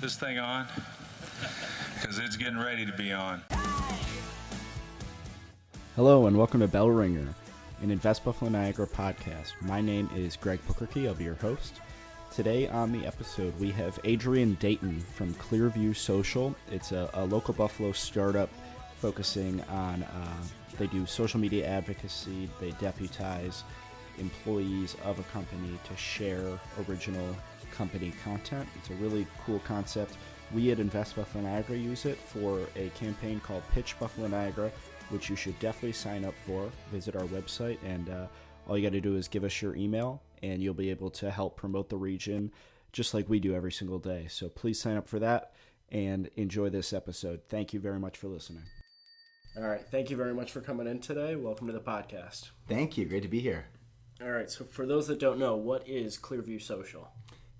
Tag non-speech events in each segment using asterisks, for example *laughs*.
this thing on? Because it's getting ready to be on. Hello and welcome to Bell Ringer, an Invest Buffalo Niagara podcast. My name is Greg Bookerkey. I'll be your host. Today on the episode, we have Adrian Dayton from Clearview Social. It's a, a local Buffalo startup focusing on, uh, they do social media advocacy, they deputize employees of a company to share original company content. It's a really cool concept. We at Invest Buffalo Niagara use it for a campaign called Pitch Buffalo Niagara, which you should definitely sign up for. Visit our website, and uh, all you got to do is give us your email, and you'll be able to help promote the region just like we do every single day. So please sign up for that and enjoy this episode. Thank you very much for listening. All right. Thank you very much for coming in today. Welcome to the podcast. Thank you. Great to be here. All right. So, for those that don't know, what is Clearview Social?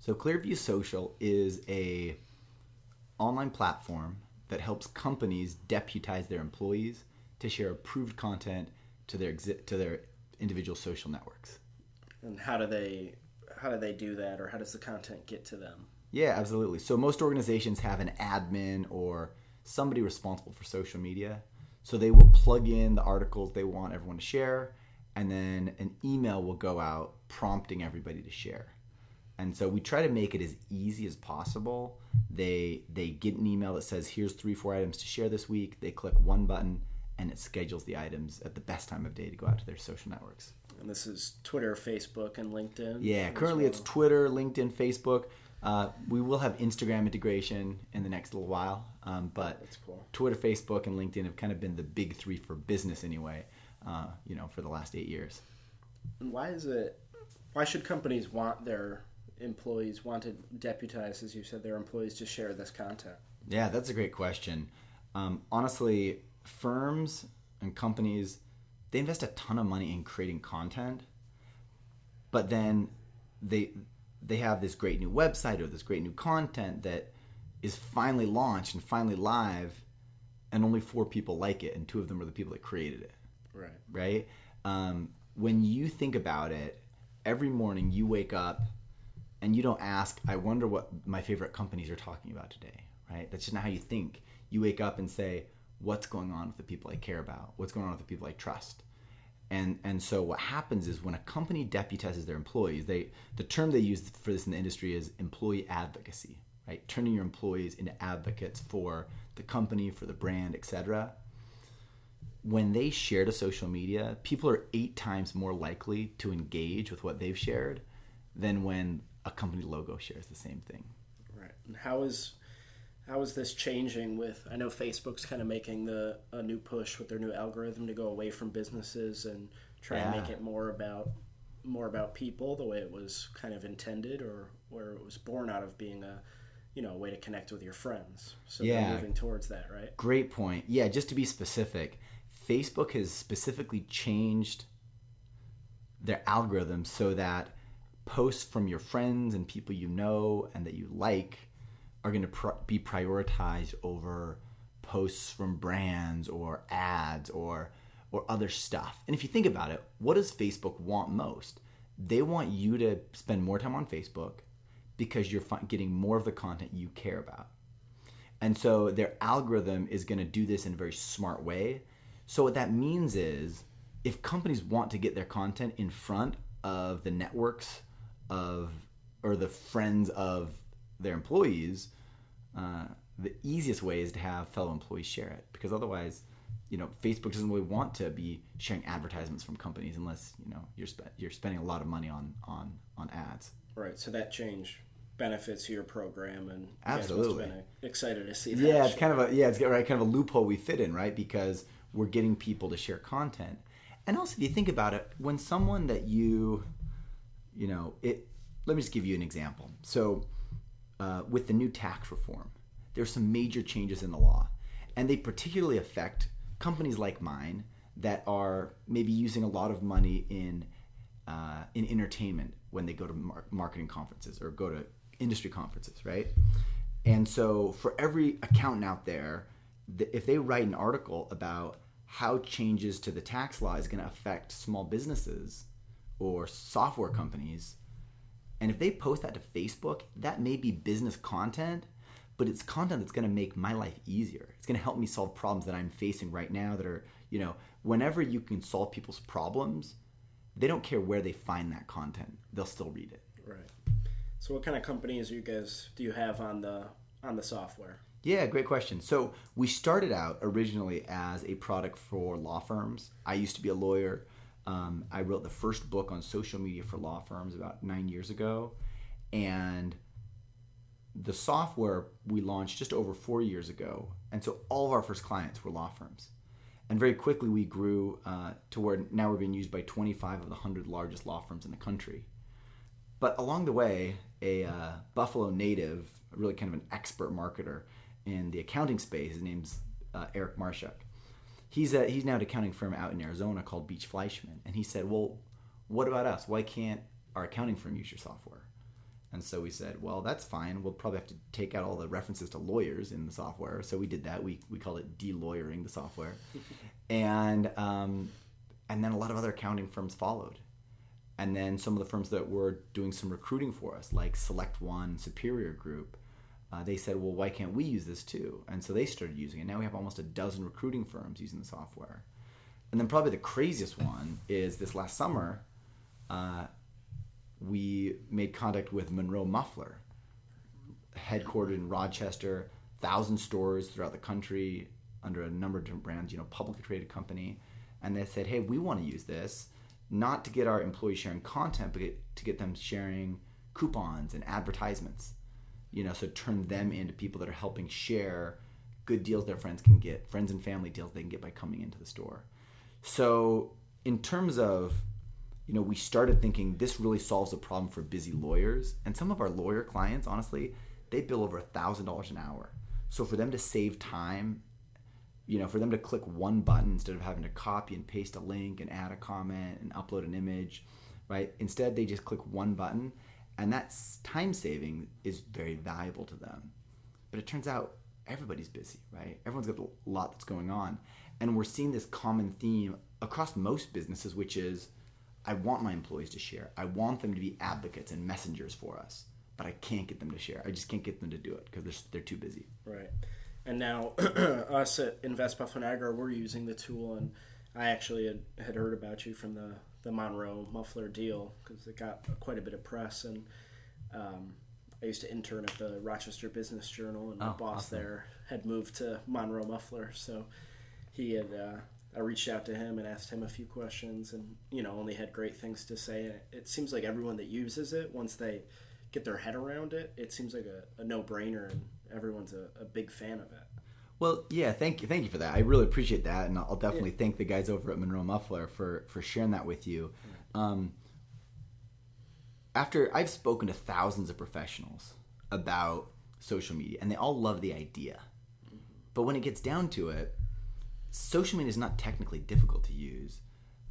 So, Clearview Social is a online platform that helps companies deputize their employees to share approved content to their exi- to their individual social networks. And how do they how do they do that, or how does the content get to them? Yeah, absolutely. So most organizations have an admin or somebody responsible for social media. So they will plug in the articles they want everyone to share, and then an email will go out prompting everybody to share. And so we try to make it as easy as possible. They they get an email that says here's three four items to share this week. They click one button and it schedules the items at the best time of day to go out to their social networks. And this is Twitter, Facebook, and LinkedIn. Yeah, currently well. it's Twitter, LinkedIn, Facebook. Uh, we will have Instagram integration in the next little while, um, but cool. Twitter, Facebook, and LinkedIn have kind of been the big three for business anyway. Uh, you know, for the last eight years. And why is it? Why should companies want their employees want to deputize, as you said, their employees to share this content? Yeah, that's a great question. Um, honestly, firms and companies they invest a ton of money in creating content, but then they they have this great new website or this great new content that is finally launched and finally live, and only four people like it, and two of them are the people that created it. Right. Right. Um, when you think about it, every morning you wake up and you don't ask, I wonder what my favorite companies are talking about today, right? That's just not how you think. You wake up and say, what's going on with the people I care about? What's going on with the people I trust? And and so what happens is when a company deputizes their employees, they the term they use for this in the industry is employee advocacy, right? Turning your employees into advocates for the company, for the brand, etc. When they share to social media, people are eight times more likely to engage with what they've shared than when a company logo shares the same thing. Right. And how is how is this changing with I know Facebook's kind of making the a new push with their new algorithm to go away from businesses and try yeah. and make it more about more about people the way it was kind of intended or where it was born out of being a you know a way to connect with your friends so yeah. moving towards that right great point yeah just to be specific facebook has specifically changed their algorithm so that posts from your friends and people you know and that you like are going to pr- be prioritized over posts from brands or ads or or other stuff. And if you think about it, what does Facebook want most? They want you to spend more time on Facebook because you're getting more of the content you care about. And so their algorithm is going to do this in a very smart way. So what that means is if companies want to get their content in front of the networks of or the friends of their employees, uh, the easiest way is to have fellow employees share it because otherwise, you know, Facebook doesn't really want to be sharing advertisements from companies unless you know you're spe- you're spending a lot of money on on on ads. Right. So that change benefits your program and absolutely excited to see that. Yeah, it's kind of a yeah, it's right kind of a loophole we fit in, right? Because we're getting people to share content. And also if you think about it, when someone that you you know, it let me just give you an example. So uh, with the new tax reform, there's some major changes in the law, and they particularly affect companies like mine that are maybe using a lot of money in uh, in entertainment when they go to mar- marketing conferences or go to industry conferences, right? And so, for every accountant out there, if they write an article about how changes to the tax law is going to affect small businesses or software companies, and if they post that to Facebook, that may be business content, but it's content that's going to make my life easier. It's going to help me solve problems that I'm facing right now that are, you know, whenever you can solve people's problems, they don't care where they find that content. They'll still read it. Right. So, what kind of companies you guys do you have on the on the software? Yeah, great question. So we started out originally as a product for law firms. I used to be a lawyer. Um, I wrote the first book on social media for law firms about nine years ago, and the software we launched just over four years ago. And so all of our first clients were law firms. And very quickly we grew uh, to where now we're being used by 25 of the 100 largest law firms in the country. But along the way, a uh, Buffalo native, really kind of an expert marketer in the accounting space, his name's uh, Eric Marshak. He's, a, he's now at an accounting firm out in Arizona called Beach Fleischman. And he said, Well, what about us? Why can't our accounting firm use your software? And so we said, well, that's fine. We'll probably have to take out all the references to lawyers in the software. So we did that. We, we called it de-lawyering the software. *laughs* and, um, and then a lot of other accounting firms followed. And then some of the firms that were doing some recruiting for us, like Select One, Superior Group, uh, they said, well, why can't we use this too? And so they started using it. Now we have almost a dozen recruiting firms using the software. And then probably the craziest one is this last summer, uh, we made contact with Monro Muffler, headquartered in Rochester, thousand stores throughout the country under a number of different brands, you know, publicly traded company. And they said, hey, we want to use this not to get our employees sharing content, but to get them sharing coupons and advertisements. You know, so turn them into people that are helping share good deals their friends can get, friends and family deals they can get by coming into the store. So, in terms of you know, we started thinking this really solves a problem for busy lawyers. And some of our lawyer clients, honestly, they bill over a thousand dollars an hour. So for them to save time, you know, for them to click one button instead of having to copy and paste a link and add a comment and upload an image, right? Instead, they just click one button, and that time saving is very valuable to them. But it turns out everybody's busy, right? Everyone's got a lot that's going on. And we're seeing this common theme across most businesses, which is I want my employees to share. I want them to be advocates and messengers for us, but I can't get them to share. I just can't get them to do it because they're, they're too busy. Right. And now, *clears throat* us at Invest Buffalo Niagara, we're using the tool, and I actually had, had heard about you from the, the Monro muffler deal because it got quite a bit of press. And um, I used to intern at the Rochester Business Journal, and my oh, boss awesome. there had moved to Monro Muffler. So he had uh, I reached out to him and asked him a few questions, and you know, only had great things to say. And it seems like everyone that uses it, once they get their head around it, it seems like a, a no-brainer, and everyone's a, a, big fan of it. Well, yeah, thank you, thank you for that. I really appreciate that, and I'll definitely yeah. thank the guys over at Monro Muffler for for sharing that with you. Um, after I've spoken to thousands of professionals about social media, and they all love the idea, but when it gets down to it, social media is not technically difficult to use,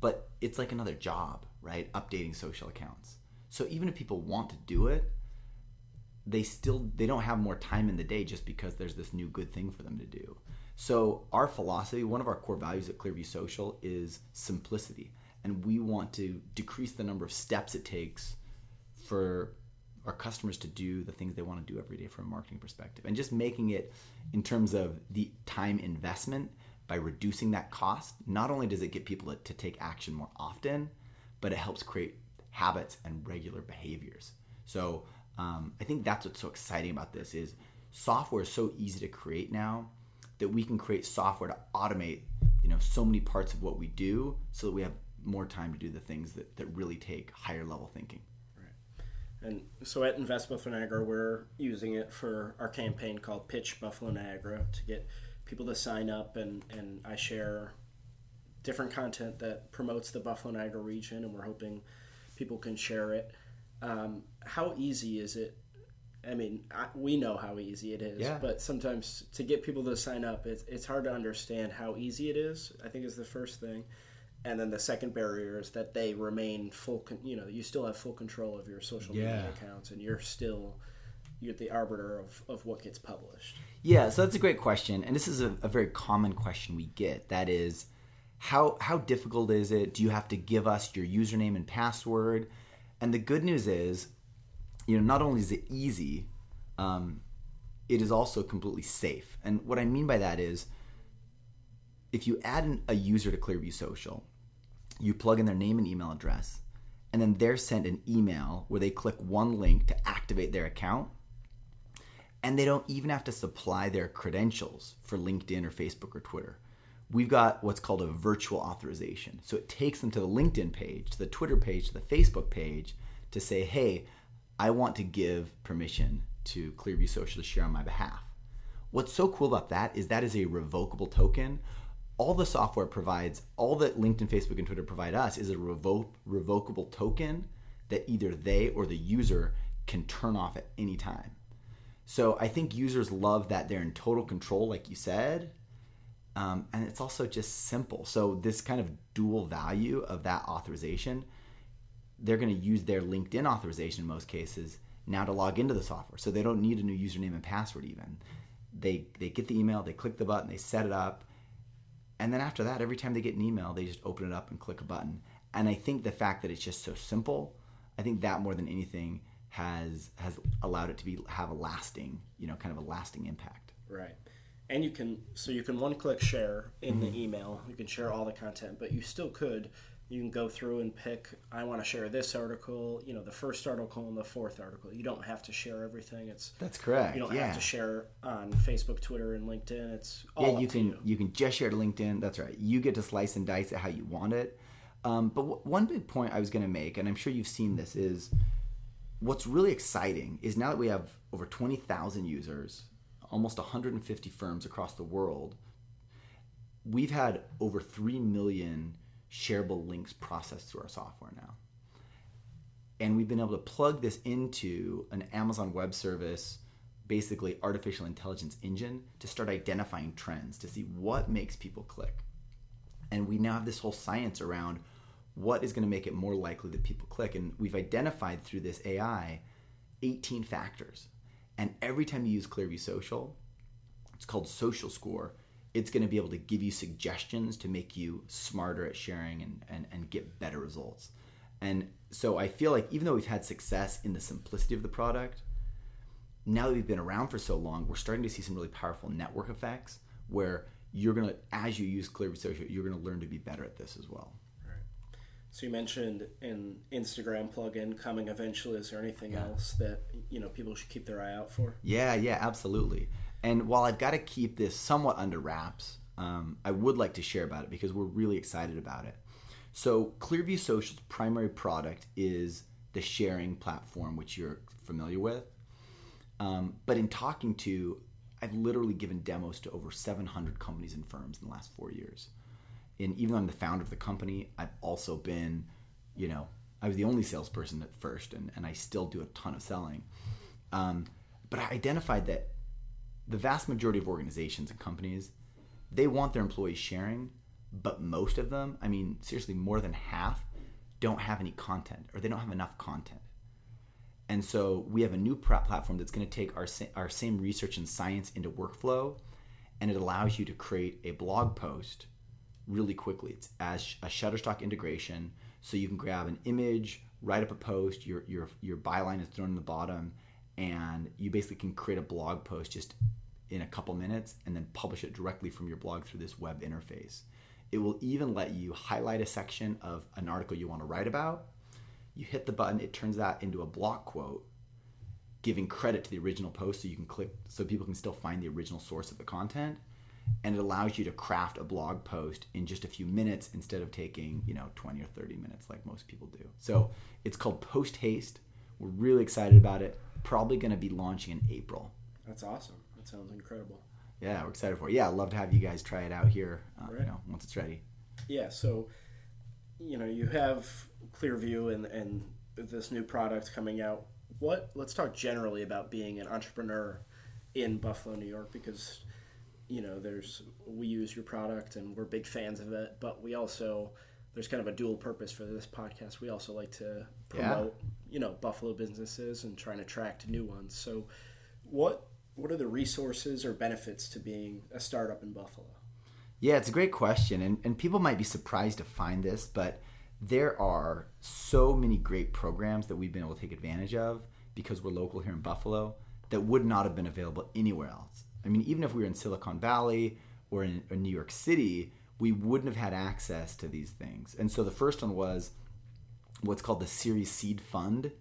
but it's like another job, right? Updating social accounts. So even if people want to do it, they still they don't have more time in the day just because there's this new good thing for them to do. So our philosophy, one of our core values at Clearview Social is simplicity, and we want to decrease the number of steps it takes for our customers to do the things they want to do every day from a marketing perspective and just making it in terms of the time investment by reducing that cost, not only does it get people to, to take action more often, but it helps create habits and regular behaviors. So um, I think that's what's so exciting about this is software is so easy to create now that we can create software to automate you know so many parts of what we do so that we have more time to do the things that, that really take higher level thinking. Right and so at Invest Buffalo Niagara, we're using it for our campaign called Pitch Buffalo Niagara to get people to sign up, and, and I share different content that promotes the Buffalo Niagara region, and we're hoping people can share it. Um, how easy is it? I mean, I, we know how easy it is, yeah. but sometimes to get people to sign up, it's, it's hard to understand how easy it is. I think is the first thing, and then the second barrier is that they remain full. Con- you know, you still have full control of your social yeah. media accounts, and you're still you're the arbiter of, of what gets published. Yeah, so that's a great question, and this is a, a, very common question we get. That is, how how difficult is it? Do you have to give us your username and password? And the good news is, you know, not only is it easy, um, it is also completely safe. And what I mean by that is if you add an, a user to Clearview Social, you plug in their name and email address, and then they're sent an email where they click one link to activate their account. And they don't even have to supply their credentials for LinkedIn or Facebook or Twitter. We've got what's called a virtual authorization. So it takes them to the LinkedIn page, to the Twitter page, to the Facebook page to say, hey, I want to give permission to Clearview Social to share on my behalf. What's so cool about that is that is a revocable token. All the software provides, all that LinkedIn, Facebook, and Twitter provide us is a revo- revocable token that either they or the user can turn off at any time. So I think users love that they're in total control, like you said. Um, and it's also just simple. So this kind of dual value of that authorization, they're going to use their LinkedIn authorization in most cases now to log into the software. So they don't need a new username and password even. They they get the email, they click the button, they set it up, and then after that, every time they get an email, they just open it up and click a button. And I think the fact that it's just so simple, I think that more than anything has has allowed it to be have a lasting, you know, kind of a lasting impact. Right. And you can so you can one click share in the email. You can share all the content, but you still could you can go through and pick i want to share this article you know the first article and the fourth article you don't have to share everything it's That's correct. you don't yeah. have to share on facebook twitter and linkedin it's all yeah, you can you. you. can just share to LinkedIn. That's right. You get to slice and dice it how you want it. Um, but w- one big point I was going to make, and I'm sure you've seen this, is what's really exciting is now that we have over 20,000 users, almost 150 firms across the world, we've had over 3 million shareable links processed through our software now. And we've been able to plug this into an Amazon Web Service, basically artificial intelligence engine, to start identifying trends, to see what makes people click. And we now have this whole science around what is going to make it more likely that people click. And we've identified through this AI 18 factors. And every time you use Clearview Social, it's called Social Score. It's going to be able to give you suggestions to make you smarter at sharing and, and, and get better results. And so I feel like even though we've had success in the simplicity of the product, now that we've been around for so long, we're starting to see some really powerful network effects where you're going to, as you use Clearview Social, you're going to learn to be better at this as well. So you mentioned an instagram plugin coming eventually is there anything else that you know people should keep their eye out for Yeah, yeah, absolutely. And while I've got to keep this somewhat under wraps, um, I would like to share about it because we're really excited about it. So, Clearview Social's primary product is the sharing platform, which you're familiar with. Um, but in talking to, I've literally given demos to over 700 companies and firms in the last four years. And even though I'm the founder of the company, I've also been, you know, I was the only salesperson at first, and, and I still do a ton of selling. Um, but I identified that the vast majority of organizations and companies, they want their employees sharing, but most of them, I mean, seriously, more than half, don't have any content or they don't have enough content. And so we have a new platform that's going to take our, our same research and science into workflow, and it allows you to create a blog post really quickly. It's as a Shutterstock integration, so you can grab an image, write up a post, your your your byline is thrown in the bottom, and you basically can create a blog post just in a couple minutes and then publish it directly from your blog through this web interface. It will even let you highlight a section of an article you want to write about. You hit the button, it turns that into a block quote, giving credit to the original post so you can click so people can still find the original source of the content and it allows you to craft a blog post in just a few minutes instead of taking you know 20 or 30 minutes like most people do. So it's called post haste. We're really excited about it. Probably going to be launching in april. That's awesome. That sounds incredible. Yeah we're excited for it. Yeah i'd love to have you guys try it out here uh, Right. you know once it's ready. Yeah so you know you have clearview and and this new product coming out. What let's talk generally about being an entrepreneur in buffalo new york because you know there's we use your product and we're big fans of it but we also there's kind of a dual purpose for this podcast we also like to Yeah. promote you know buffalo businesses and trying to attract new ones so what what are the resources or benefits to being a startup in buffalo Yeah, it's a great question, and, and people might be surprised to find this, but there are so many great programs that we've been able to take advantage of because we're local here in Buffalo that would not have been available anywhere else. I mean, even if we were in Silicon Valley or in, New York City, we wouldn't have had access to these things. And so the first one was what's called the Series Seed Fund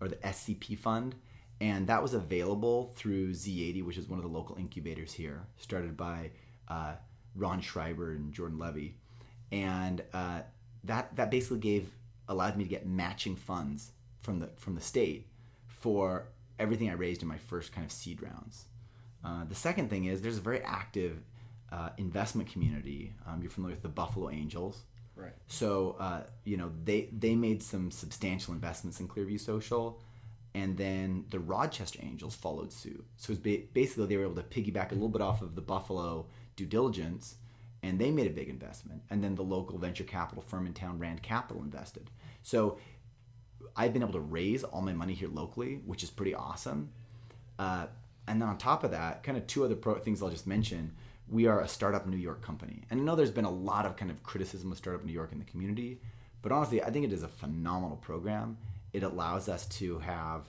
or the SCP Fund. And that was available through Z80, which is one of the local incubators here, started by uh, Ron Schreiber and Jordan Levy. And uh, that, that basically gave allowed me to get matching funds from the from the state for everything I raised in my first kind of seed rounds. Uh, the second thing is there's a very active uh, investment community. Um, you're familiar with the Buffalo Angels, Right. so uh, you know they they made some substantial investments in Clearview Social, and then the Rochester Angels followed suit. So it's ba- basically they were able to piggyback a little bit off of the Buffalo due diligence, and they made a big investment. And then the local venture capital firm in town, Rand Capital, invested. So I've been able to raise all my money here locally, which is pretty awesome. Uh, and then on top of that, kind of two other pro- things I'll just mention. We are a startup New York company, and I know there's been a lot of kind of criticism of startup New York in the community, but honestly, I think it is a phenomenal program. It allows us to have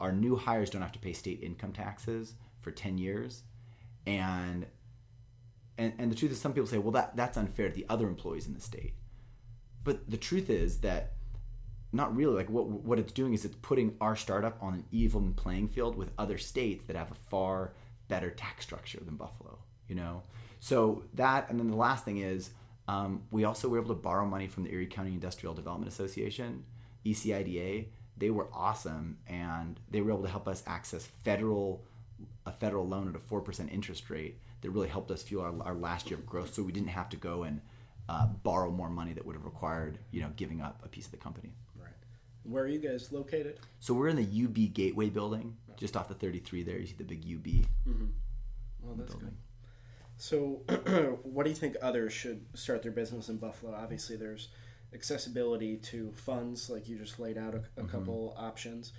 our new hires don't have to pay state income taxes for 10 years, and and, and the truth is, some people say, well, that that's unfair to the other employees in the state. But the truth is that not really like what what it's doing is it's putting our startup on an even playing field with other states that have a far better tax structure than Buffalo. You know, so that and then the last thing is um, we also were able to borrow money from the Erie County Industrial Development Association, ECIDA. They were awesome and they were able to help us access federal a federal loan at a four percent interest rate that really helped us fuel our, our last year of growth. So we didn't have to go and uh, borrow more money that would have required you know giving up a piece of the company. Where are you guys located? So we're in the UB Gateway building, just off the 33 there. You see the big UB. Well, that's good. So, *clears throat* what do you think others should start their business in Buffalo? Obviously, there's accessibility to funds, like you just laid out a, a couple options.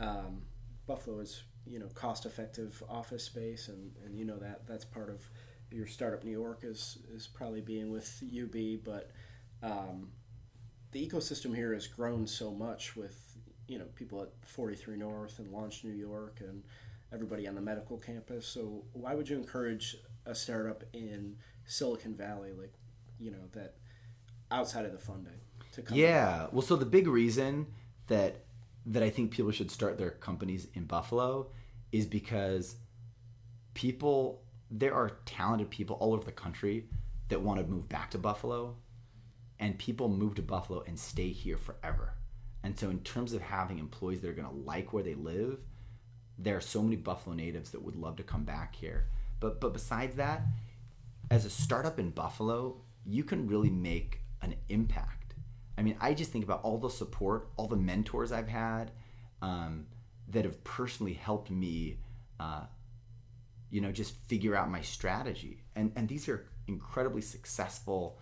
Um, Buffalo is, you know, cost-effective office space, and, and you know that that's part of your startup New York is is probably being with UB, but um, the ecosystem here has grown so much with you know people at 43 North and Launch New York and everybody on the medical campus. So why would you encourage a startup in Silicon Valley, like you know that outside of the funding, to come? Yeah. Well, so the big reason that that I think people should start their companies in Buffalo is because people there are talented people all over the country that want to move back to Buffalo and people move to Buffalo and stay here forever. And so in terms of having employees that are going to like where they live, there are so many Buffalo natives that would love to come back here. But but besides that, as a startup in Buffalo, you can really make an impact. I mean, I just think about all the support, all the mentors I've had um, that have personally helped me, uh, you know, just figure out my strategy. And and these are incredibly successful,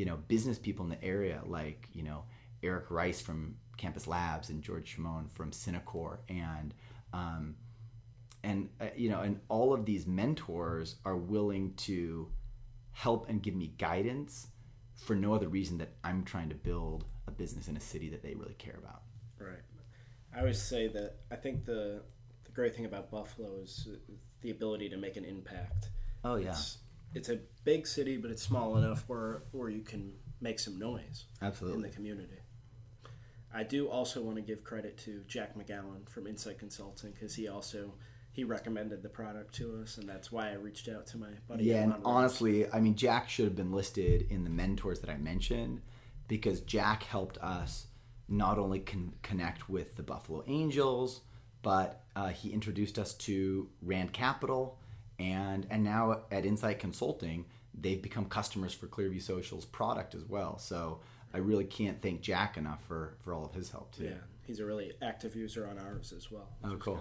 you know, business people in the area, like you know Eric Rice from Campus Labs and George Chamoun from Synacor and um, and uh, you know and all of these mentors are willing to help and give me guidance for no other reason that I'm trying to build a business in a city that they really care about. Right. I always say that I think the the great thing about Buffalo is the ability to make an impact. Oh yeah, It's, it's a big city, but it's small enough where where you can make some noise Absolutely. in the community. I do also want to give credit to Jack McGowan from Insight Consulting because he also he recommended the product to us, and that's why I reached out to my buddy. Yeah, and Rose. honestly, I mean, Jack should have been listed in the mentors that I mentioned because Jack helped us not only con- connect with the Buffalo Angels, but uh, he introduced us to Rand Capital, and and now at Insight Consulting, they've become customers for Clearview Social's product as well. So I really can't thank Jack enough for for all of his help too. yeah, he's a really active user on ours as well. Oh, cool.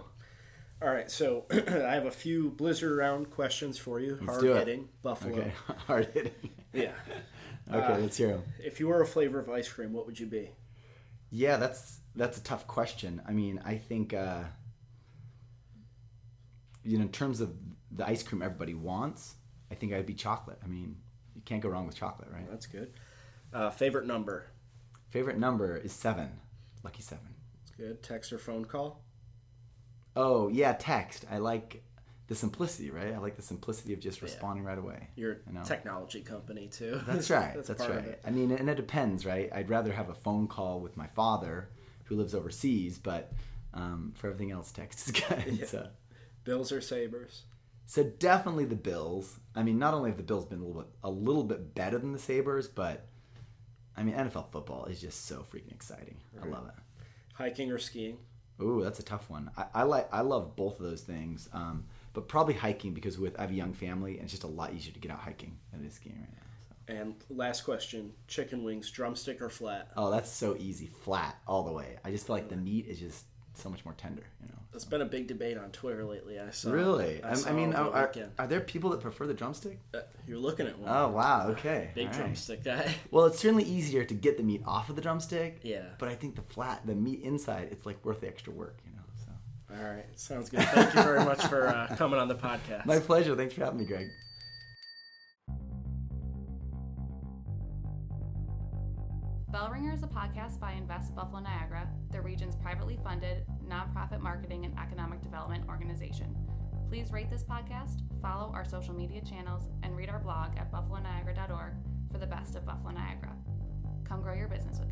All right, so *clears throat* I have a few Blizzard round questions for you. Hard hitting Buffalo. Okay, *laughs* hard hitting. Yeah. *laughs* Okay, Uh, let's hear them. If you were a flavor of ice cream, what would you be? Yeah, that's that's a tough question. I mean, I think uh, you know, in terms of the ice cream everybody wants, I think I'd be chocolate. I mean, you can't go wrong with chocolate, right? That's good. Uh, favorite number? Favorite number is seven, lucky seven. That's good. Text or phone call? Oh yeah, text. I like the simplicity, right? I like the simplicity of just responding right away. You're a technology company too. That's right. *laughs* That's That's, right. I mean, and it depends, right? I'd rather have a phone call with my father, who lives overseas, but um, for everything else, text is *laughs* good. So. Bills or Sabres? So definitely the Bills. I mean, not only have the Bills been a little bit a little bit better than the Sabres, but I mean, NFL football is just so freaking exciting. I love it. Hiking or skiing? Ooh, that's a tough one. I, I like I love both of those things, um, but probably hiking because with I have a young family and it's just a lot easier to get out hiking than it is skiing right now. So. And last question: chicken wings, drumstick or flat? Oh, that's so easy, flat all the way. I just feel like the meat is just so much more tender. You know. There's been a big debate on Twitter lately. I saw. Really? I, I, saw I mean, are, weekend. are there people that prefer the drumstick? Uh, You're looking at one. Oh wow, okay. Big all right. drumstick guy. *laughs* Well, it's certainly easier to get the meat off of the drumstick. Yeah. But I think the flat, the meat inside, it's like worth the extra work, you know. So. All right, sounds good. Thank you very much for uh, coming on the podcast. *laughs* My pleasure. Thanks for having me, Greg. Bellringer is a podcast by Invest Buffalo Niagara, the region's privately funded, nonprofit marketing and economic development organization. Please rate this podcast, follow our social media channels, and read our blog at buffaloniagara.org for the best of Buffalo Niagara. Come grow your business with